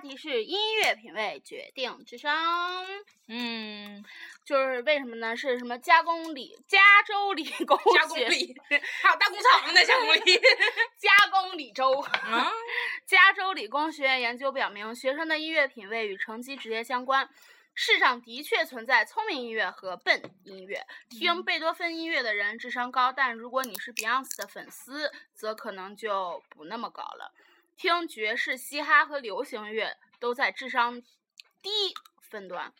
话题是音乐品味决定智商，嗯，就是为什么呢？是什么加工理加州理工学加工理 还有大工厂呢，加工理。加工理州。嗯，加州理工学院研究表明，学生的音乐品味与成绩直接相关。世上的确存在聪明音乐和笨音乐。听贝多芬音乐的人智商高，但如果你是 Beyonce 的粉丝，则可能就不那么高了。听爵士、嘻哈和流行乐都在智商低分段，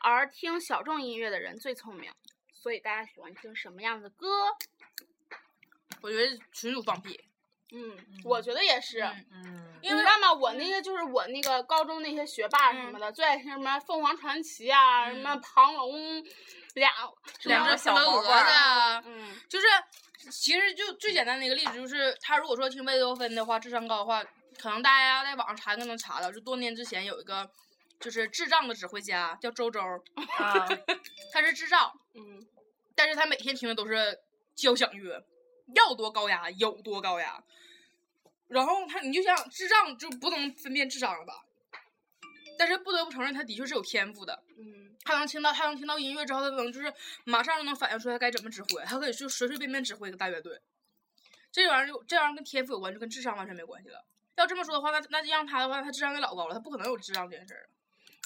而听小众音乐的人最聪明。所以大家喜欢听什么样的歌？我觉得纯属放屁。嗯，我觉得也是。因为你知道吗？我那个就是我那个高中那些学霸什么的，最爱听什么凤凰传奇啊，什么庞龙两两只小小鹅鹅儿的，嗯就是其实就最简单的一个例子，就是他如果说听贝多芬的话，智商高的话，可能大家在网上查就能查到，就多年之前有一个就是智障的指挥家叫周周，啊，他是智障，嗯但是他每天听的都是交响乐，要多高压有多高压。然后他，你就想智障就不能分辨智商了吧？但是不得不承认，他的确是有天赋的。嗯他能听到，他能听到音乐之后，他能就是马上就能反应出来该怎么指挥，他可以就随随便便指挥一个大乐队。这玩意儿就这玩意儿跟天赋有关，就跟智商完全没关系了。要这么说的话，那那让他的话，他智商得老高了，他不可能有智障这件事儿。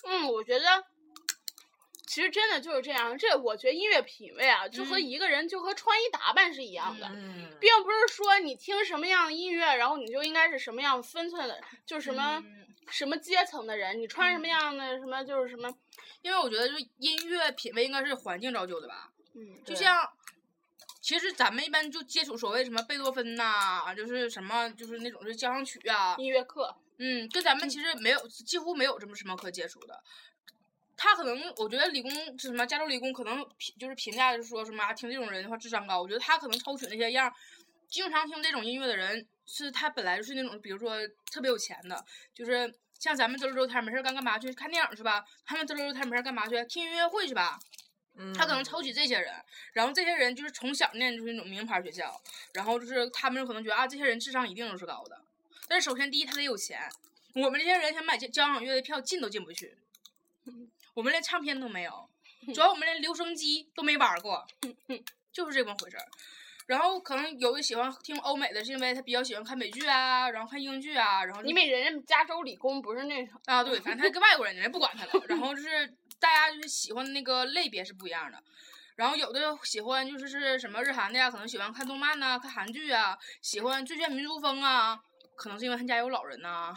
嗯，我觉得其实真的就是这样。这我觉得音乐品味啊，就和嗯一个人就和穿衣打扮是一样的。嗯，并不是说你听什么样的音乐，然后你就应该是什么样分寸的，就是什么、嗯什么阶层的人，你穿什么样的什么就是什么，因为我觉得，就音乐品味应该是环境造就的吧。嗯，就像，其实咱们一般就接触所谓什么贝多芬呐、就是什么就是那种就是交响曲啊，音乐课，嗯，跟咱们其实没有几乎没有这么什么可接触的。他可能，我觉得理工是什么加州理工可能评就是评价就是说什么啊，听这种人的话智商高。我觉得他可能抽取那些样儿，经常听这种音乐的人，是他本来就是那种比如说特别有钱的，就是像咱们周六周天没事儿干干嘛去看电影去吧？他们周六周天没事儿干嘛去听音乐会去吧？嗯他可能抽取这些人，然后这些人就是从小念就是那种名牌学校，然后就是他们可能觉得啊，这些人智商一定都是高的。但是首先第一，他得有钱，我们这些人想买交交响乐的票进都进不去，我们连唱片都没有，主要我们连留声机都没玩儿过，就是这么回事儿。然后可能有的喜欢听欧美的，是因为他比较喜欢看美剧啊，然后看英剧啊，然后就因为人家加州理工不是那种，啊，对，反正他跟外国人，人家不管他了。然后就是大家就是喜欢的那个类别是不一样的。然后有的喜欢就是是什么日韩的呀，可能喜欢看动漫呐、看韩剧啊，喜欢最炫民族风啊，可能是因为他家有老人呐、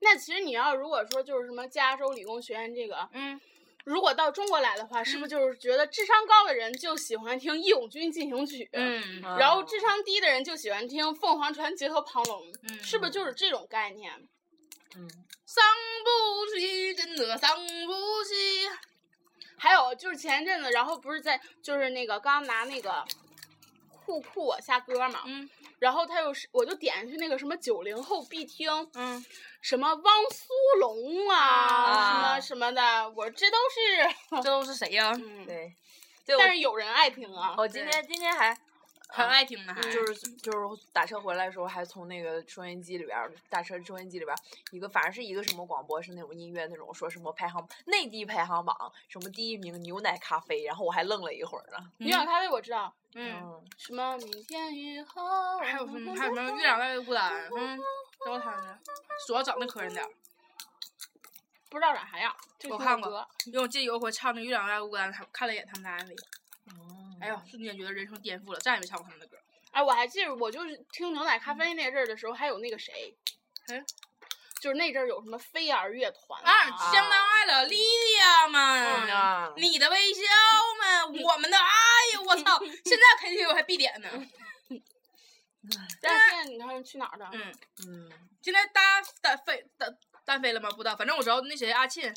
那其实你要如果说就是什么加州理工学院这个，嗯，如果到中国来的话，是不是嗯。就是觉得智商高的人就喜欢听《义勇军进行曲》，嗯然后智商低的人就喜欢听凤凰传奇和庞龙，嗯，是不是就是这种概念？嗯，伤不起，真的伤不起。还有就是前一阵子，然后不是在就是那个刚拿那个酷酷我下歌嘛，嗯然后他又是我就点进去那个什么九零后必听，嗯，什么汪苏泷啊，什么啊什么的，我这都是，这都是谁呀、嗯，对，但是有人爱听啊。我今天今天还很爱听的，还就是。就是打车回来的时候，还从那个收音机里边儿，打车收音机里边儿一个，反正是一个什么广播，是那种音乐那种，说什么排行内地排行榜什么第一名牛奶咖啡，然后我还愣了一会儿呢。牛奶咖啡我知道，嗯，嗯，什么明天以后，还有什么还有什么月亮代表孤单，嗯，都他的，主要长得磕碜点儿。不知道长啥样，我看过，因为我记得有一回唱那《月亮代表孤单》，他看了一眼他们的 MV，嗯哎呦，瞬间觉得人生颠覆了，再也没唱过他们的歌。哎，我还记得，我就是听牛奶咖啡那阵儿的时候，还有那个谁，哎？就是那阵儿有什么飞儿乐团啊，相当爱了，莉莉娅嗯们，啊，你的微笑们，我们的爱呀！我操，现在 KTV 我还必点呢。但是现在你看去哪儿了？嗯，嗯，现在单单飞单单飞了吗？不知道，反正我知道那谁阿沁，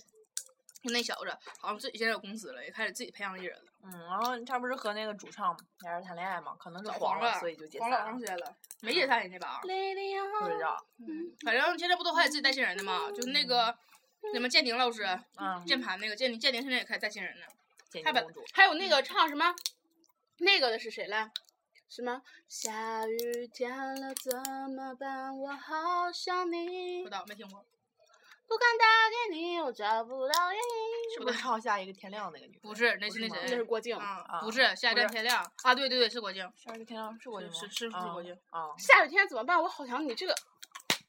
那小子好像自己现在有公司了，也开始自己培养艺人了。嗯，然后他不是和那个主唱俩人谈恋爱嘛，可能是黄早了，所以就解散了，了长时间了，没解散人家吧？不知道。反正现在不都开始自己带新人的嘛？就是那个什么建宁老师，嗯，键盘那个建宁，建宁现在也开始带新人呢。建他本宁公，还有那个唱什么那个的是谁来？什么？下雨天了怎么办？我好想你不知，道没听过。不敢打给你，我找不到原因。是不是唱下一个天亮那个女？不是，那是那不是吗那是郭靖。不是下一站天亮啊，对对对，是郭靖。下一站天亮是郭靖吗？是是是郭靖啊下雨天怎么办？我好想你，这个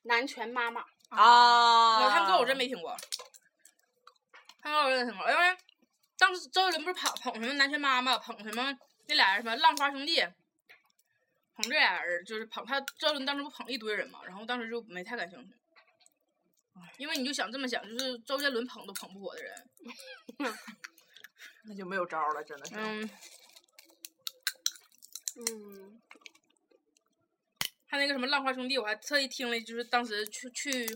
男权妈妈。啊！我唱歌我真没听过，唱歌我真没听过，因为当时周杰伦不是捧捧什么南拳妈妈，捧什么那俩人什么浪花兄弟，捧这俩人就是捧他周杰伦当时不捧一堆人嘛，然后当时就没太感兴趣。因为你就想这么想，就是周杰伦捧都捧不火的人，那就没有招了，真的是。嗯，嗯，他那个什么浪花兄弟，我还特意听了，就是当时去去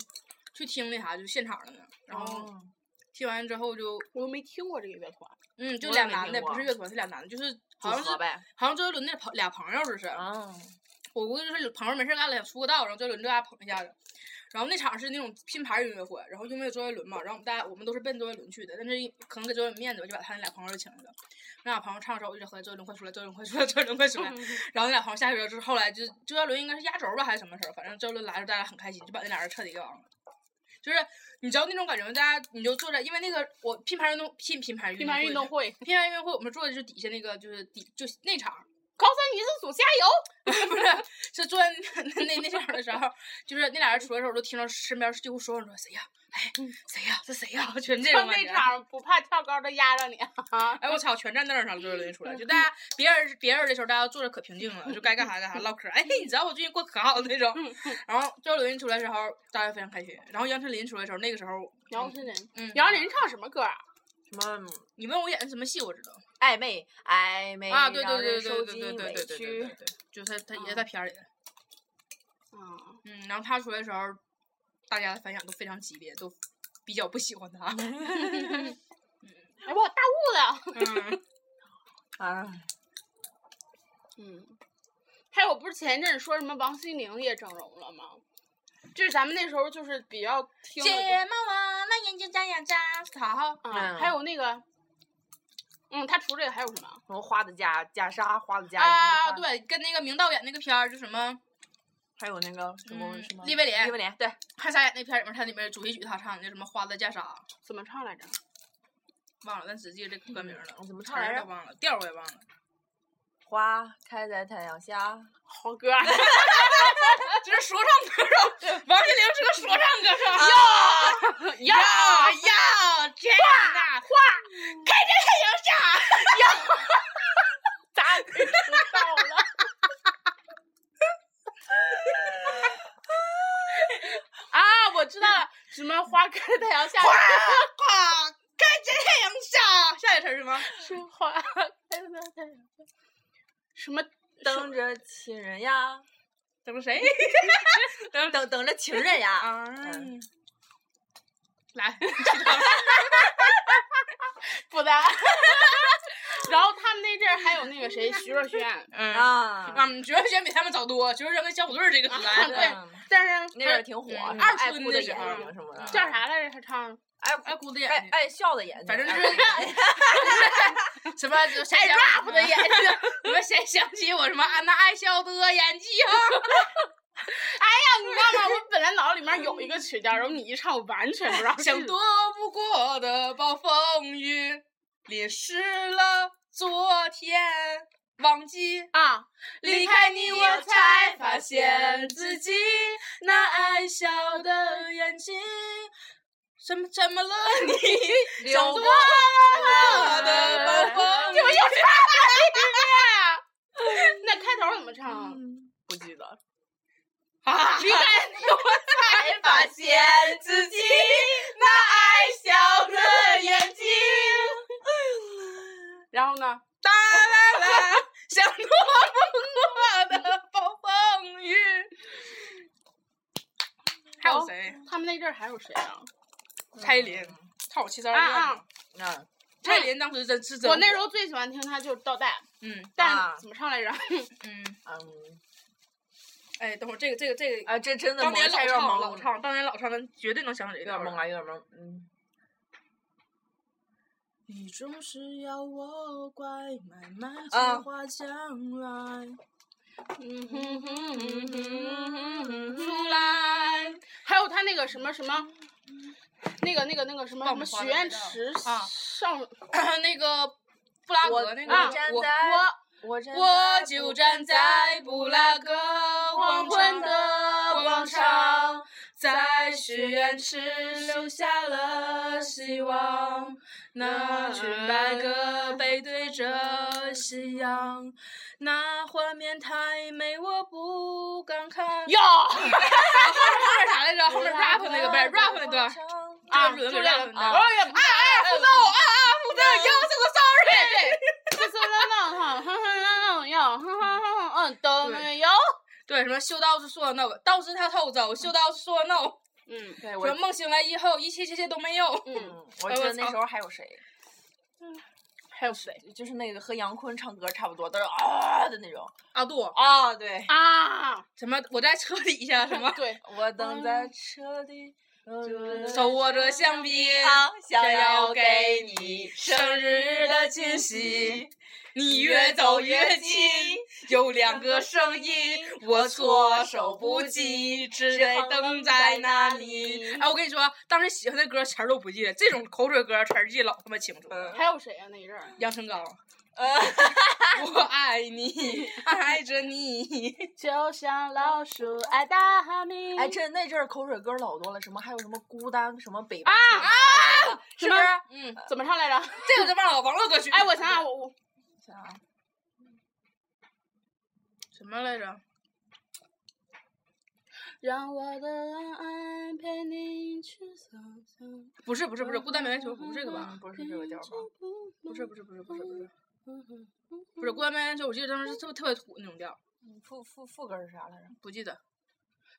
去听那啥，就现场了呢，然后哦听完之后就我都没听过这个乐团。嗯，就俩男的，不是乐团，是俩男的，就是好像是。好像周杰伦那朋俩朋友这是，啊，我估计就是朋友没事干了想出个道，然后周杰伦就大家捧一下子。然后那场是那种拼盘音乐会，然后因为有周杰伦嘛，然后我们大家我们都是奔周杰伦去的，但是可能给周杰伦面子，我就把他那俩朋友请来了。那俩朋友唱的时候，我就和周杰伦快出来，周杰伦快出来，周杰伦快出来。然后那俩朋友下去了之后，后来就周杰伦应该是压轴吧还是什么时候，反正周杰伦来了，大家很开心，就把那俩人彻底给忘了。就是你知道那种感觉吗？大家你就坐在，因为那个我拼盘运动拼拼盘运动会，会，拼盘运动会，我们坐的就是底下那个就是底就那场，高三女子组加油！不是，是坐在那那那场的时候，就是那俩人出来的时候，我都听到身边几乎所有人说谁呀？哎，谁呀？这谁呀？全这就种。那场不怕跳高的压着你。啊哎我操！全站凳儿上，周杰伦一出来，就大家别人别人的时候，大家坐着可平静了，就该干啥干啥唠嗑。哎，你知道我最近过可好的那种。然后周杰伦一出来的时候，大家非常开心。然后杨丞琳出来的时候，那个时候，杨丞琳，嗯，杨丞琳唱什么歌啊？什么你问我演的什么戏，我知道。暧昧暧昧啊，对对让对对对对对委对对对就他他也在片儿里的。嗯，嗯，然后他出来的时候，大家的反响都非常激烈，都比较不喜欢他。哎，我大雾了。嗯，啊，嗯，还有不是前一阵说什么王心凌也整容了吗？就是咱们那时候就是比较听。睫毛啊，那，眼睛眨呀眨，好还有那个，嗯，他除这个还有什么？什么花的嫁嫁纱，花的嫁衣，啊，对，跟那个明道演那个片儿，就什么还有那个什么嗯什么利维廉利维廉，对，看啥演那片儿里面，他里面主题曲他唱的那什么花的嫁纱，怎么唱来着？忘了，但只记得这歌名了。我怎么词唱来着？忘了，调儿我也忘了。花开在太阳下，好歌。这是说唱歌手，王心凌是个说唱歌手。呀呀呀，天哪！花开在太阳下。咋给知道了？啊，我知道了，什么花开在太阳下，花开在太阳下。下一个词儿是什么？是花开在太阳下。什么等着情人呀，等着谁？等等等着情人呀，啊 嗯，来，不的。然后他们那阵儿还有那个谁，徐若瑄，嗯。啊，嗯，徐若瑄比他们早多，徐若瑄跟小虎队儿这个时代，啊对。嗯但是那阵儿挺火，二春的时候叫啥来着？他唱爱爱哭的眼睛，爱笑的眼睛，反正就爱是 什么谁爱想 rap 的眼睛。你们谁想起我什么安娜爱笑的演技啊？你知道吗？我本来脑子里面有一个曲调，然后你一唱，我完全不知道是。像躲不过的暴风雨，淋湿了昨天，忘记啊，离开你，我才发现自己那爱笑的眼睛。什么怎么了你？像躲流过过的暴风雨。这不又是他 那开头怎么唱啊？不记得，啊！你，我才发现自己那爱笑的眼睛。然后呢？哒啦啦，像躲不过的暴风雨。还有谁？他们那阵儿还有谁啊？蔡依林，看我七十二啊变啊！嗯，蔡依林当时真是真。我那时候最喜欢听她就是倒带，嗯但啊怎么唱来着？嗯，嗯，哎，等会儿这个这个这个，啊，这真的当年老唱，老唱，当年老唱，咱绝对能想起这个。有点懵啊，有点懵，嗯，你总是要我乖，买买啊菊花将来。嗯哼哼哼哼哼哼出来，还有他那个什么什么，那个那个那个什么什么许愿池啊上 那个布拉格那个啊我站我我就站在布拉格黄昏的广场，在许愿池留下了希望。那群白鸽背对着夕阳，那画面太美，我不敢看。哟，后面啥来着？后面 rap 那个不是 rap 那段，啊，这个就这个，轮轮啊，的。哎呀，哎哎，负责我啊啊负责，yo so sorry。对对，就是那种哈，哼哼那种哟，哼哼哼哼，嗯，都没有，对，什么修道士说 no，道士他偷走，修道士说 no，嗯对我说梦醒来以后一切这些都没有。嗯，嗯，我记得那时候还有谁，嗯还有谁？就是那个和杨坤唱歌差不多，都是啊的那种阿杜，啊，对，啊？什么？我在车底下什么 对，我等在车底，手握着香槟，啊，想想要要给给你你生生日日的的惊惊喜喜。你越走越近，有两个声音，我措手不及，只得等在那里。哎，我跟你说，当时喜欢的歌词儿都不记得，这种口水歌词儿记老他妈清楚。嗯还有谁啊？那一阵儿，杨成高，呃，我爱你，爱着你。就像老鼠爱大米。哎，这那阵儿口水歌老多了，什么还有什么孤单，什么北啊啊，是不是？嗯，怎么唱来着？这个就忘了，网络歌曲。哎，我想想，我我想想啊什么来着？让我的爱陪你去走走。不是不是不是，孤单北半球不是这个吧？不是这个调吧？不是不是不是不是不是不是孤单北半球，我记得当时是特别特别土那种调，嗯副副副歌是啥来着？不记得。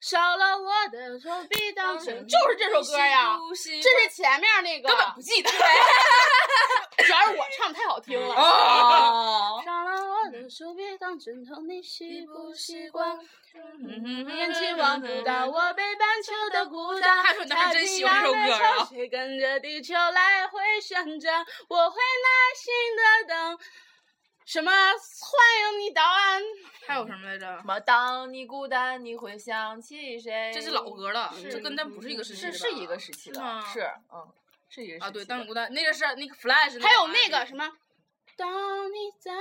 少了我的手臂当成，就是这首歌呀。这是前面那个，根本不记得。主要是我唱太好听了。哦，少了我的手别当枕头，你习不习惯？嗯眼睛望不到我北半球的孤单。他说你当时真喜欢这首歌啊谁跟着地球来回旋转？我会耐心的等。什么？欢迎你到岸。还有什么来着什？么？当你孤单，你会想起谁？这是老歌了，这跟咱不是一个时期的吧是是一个时期的，是嗯，是一个时期啊，对，当你孤单，那个是那个 Flash，还有那个什么？当你在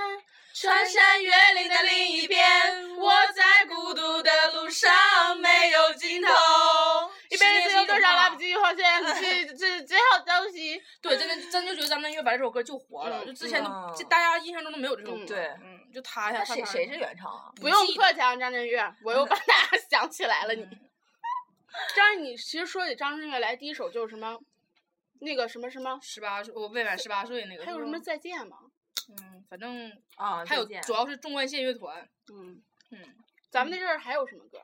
穿山越岭的另一边，我在孤独的路上没有尽头。一辈子有多少来不及？及发现，最最 最好珍惜。对，真的真就觉得咱们音乐把这首歌救活了，嗯就之前都就大家印象中都没有这首歌。嗯对嗯，就他呀，那谁谁是原唱啊？不用客气啊，张震岳，我又把大家想起来了你。张，你其实说起张震岳来，第一首就是什么，那个什么什么，十八岁，我未满十八岁那个。还有什么？再见嘛？嗯，反正啊，还有主要是纵贯线乐团。嗯，嗯，咱们那阵儿还有什么歌？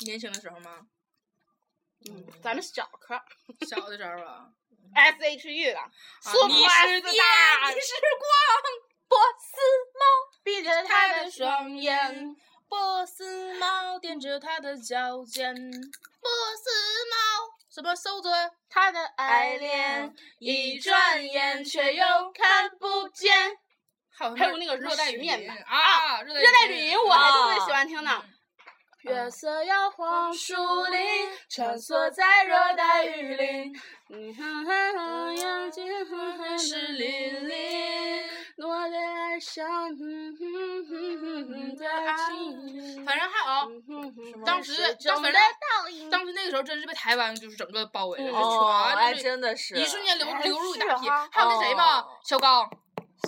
年轻的时候吗？嗯，咱们小课小的时候啊。S H E 的，啊苏你破四是电，大你是光，波斯猫，闭着他的双眼，波斯猫踮着他的脚尖，波斯猫什么守着他的爱恋，一转眼却又看不见。还有那个热带雨林啊，热带雨林我还特别啊喜欢听呢。嗯月色摇晃树林，穿梭在热带雨林。你哼哼哼，眼睛哼哼湿淋淋，我的爱像哼哼哼哼哼的情。反正还有，哼哼当时当反正。当时那个时候真是被台湾就是整个包围了，全真的是一瞬间流哎流入一大批。还有那谁嘛哦，小刚，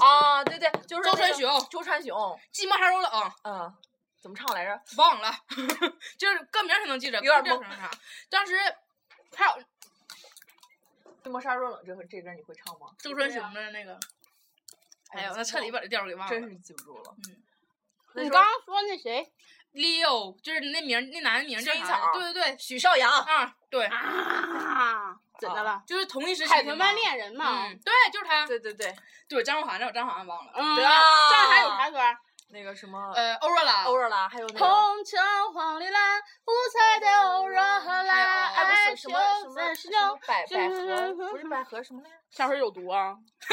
啊，对对，就是周传雄周传雄，寂寞还有冷，嗯，怎么唱来着？忘了，就是歌名儿还能记着，有点懵歌名儿啥。当时还有寂寞沙若冷这个这歌你会唱吗？周传雄的那个，哎呀，那彻底把这调儿给忘了。真是记不住了。嗯你刚刚说那谁 Leo 就是那名儿那男的名儿叫啥对对对，许绍洋，啊，对，啊？怎的了？就是同一时期的海豚湾恋人嘛。嗯，对，就是他。对对对，对，张韶涵，我张韶涵忘了。嗯，对这样还有啊啥歌？那个什么呃，欧若拉，欧若拉，还有那个红橙黄绿蓝，五彩的欧若拉，还爱不是什么什么什么。百百合，不是百合什么来着？香水有毒啊！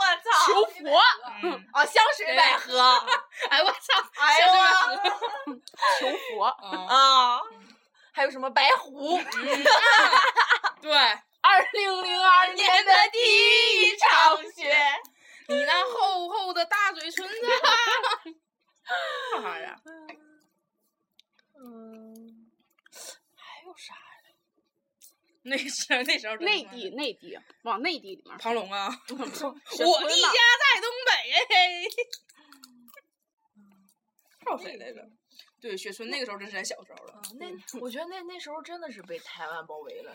我操！求佛！嗯，啊，香水百合。哎我操，哎香水百呀合，求佛！嗯啊，还有什么白狐？嗯对，二零零二年年的第一场雪。你那厚厚的大嘴唇子，干啥呀？嗯，还有啥呀？那时候那时候真内的地内地往内地里面庞龙啊，说。我我的家在东北。还有谁来着？对，雪村那个时候真是咱小时候了。那 我觉得那那时候真的是被台湾包围了，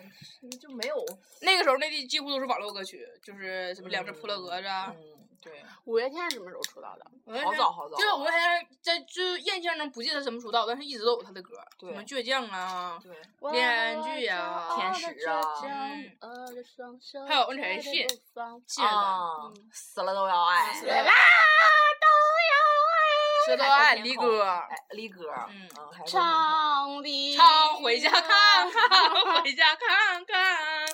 就没有。那个时候内地几乎都是网络歌曲，就是什么两只扑棱蛾子啊。嗯，对，五月天什么时候出道的？好早好早。就是我们还在就印象中不记得他什么出道，但是一直都有他的歌，什么倔强啊，对，编剧啊天使啊嗯还有那谁信信啊，死了都要爱，死了都要舌头爱离歌，哎，离歌，嗯唱离唱回家看看，回家看看，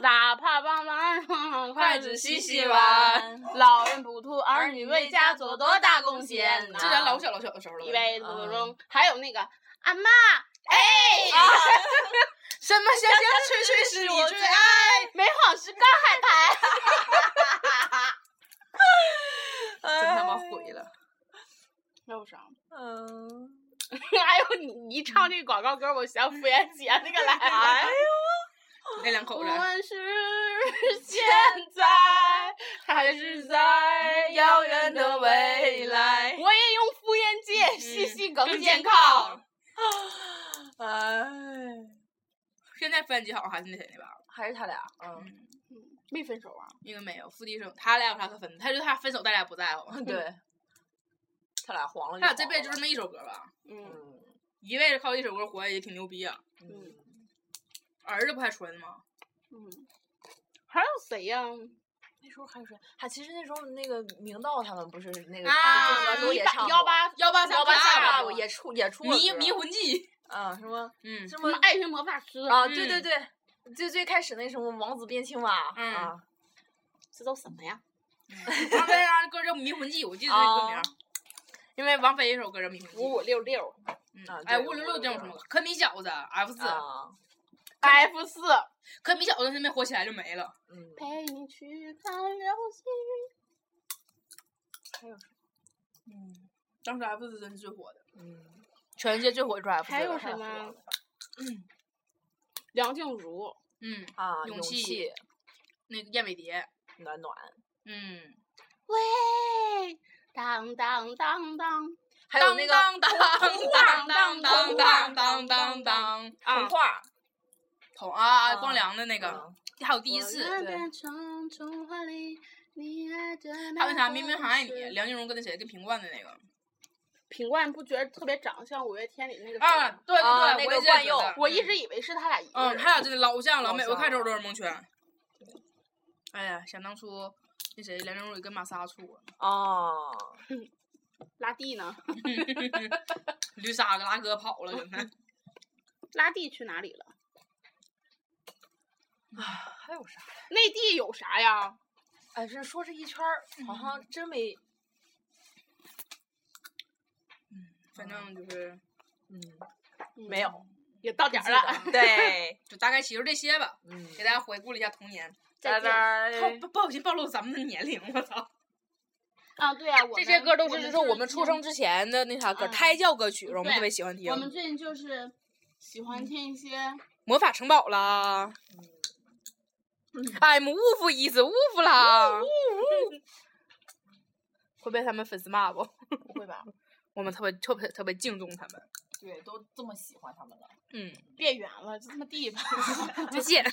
哪怕爸妈让筷子洗洗碗，老人不图儿女为家做多大贡献呐。这咱老小老小的时候了吧。一辈子不容，还有那个阿妈，哎，什么香香脆脆是你最爱。美好是高海苔。真他妈毁了！还有啥？嗯，还有你你一唱这个广告歌，我想傅园姐那个来。哎呦，那两口子，无论是现 在还是在遥远的未来，我也用妇炎洁，细细更健康。哎，现在分级好像还是那谁那吧？还是他俩，嗯，没分手啊？应该没有，付笛声，他俩有啥可分的？他就他分手，大家不在乎。对，他俩黄了，他俩这辈子就这么一首歌吧，嗯嗯一辈子靠一首歌活也挺牛逼啊。嗯，儿子不还纯吗？嗯，还有谁呀？那时候还有谁？还其实那时候那个明道他们不是那个啊也唱幺八幺八幺八下下吧，也出也出过迷迷魂记，啊什么嗯，什么爱情魔法师啊对对嗯对，最最开始那什么王子变青蛙嗯啊这都什么呀？他们那歌叫迷魂记，我记得那歌名啊，因为王菲一首歌叫迷魂记。五五六六嗯啊哎，对五六六566叫什么？科米小子 F 四，啊 F 四，可米小子现在火起来就没了。嗯，陪你去看流星。还有谁？嗯，当时 F 四真是最火的，嗯，全世界最火的就是 F 四。还有太火什么嗯？梁静茹，嗯，啊，勇气勇气那个燕尾蝶，暖暖，嗯，喂，当当当当，还有那个当当当当当当当当当当童话，童啊，嗯光良的那个，嗯还有第一次，还有啥？明明很爱你，梁静茹跟那谁跟品冠的那个品冠不觉得特别长得像五月天里那个啊，对啊对对，我也那个冠佑我一直以为是他俩一个嗯，他俩真的老像老美，老我看着我都是蒙圈。哎呀，想当初那谁梁静茹跟玛莎处过，哦，拉蒂呢？绿莎跟拉哥跑了，现在。拉蒂去哪里了？啊，还有啥？内地有啥呀？哎，这说这一圈儿，好像真没，反正就是嗯，没有，也到点儿了。对，就大概其实这些吧，嗯，给大家回顾了一下童年。再见拜不不小心暴露咱们的年龄，我操！啊，对啊，我这些歌都是就是我们出生之前的那啥歌，嗯胎教歌曲，我们特别喜欢听我。们最近就是喜欢听一些魔法城堡啦，I'm Wolf is Wolf 啦，会被他们粉丝骂不？不会吧？我们特别特别特别敬重他们。对，都这么喜欢他们了。嗯，别圆了，就这么地吧。再见。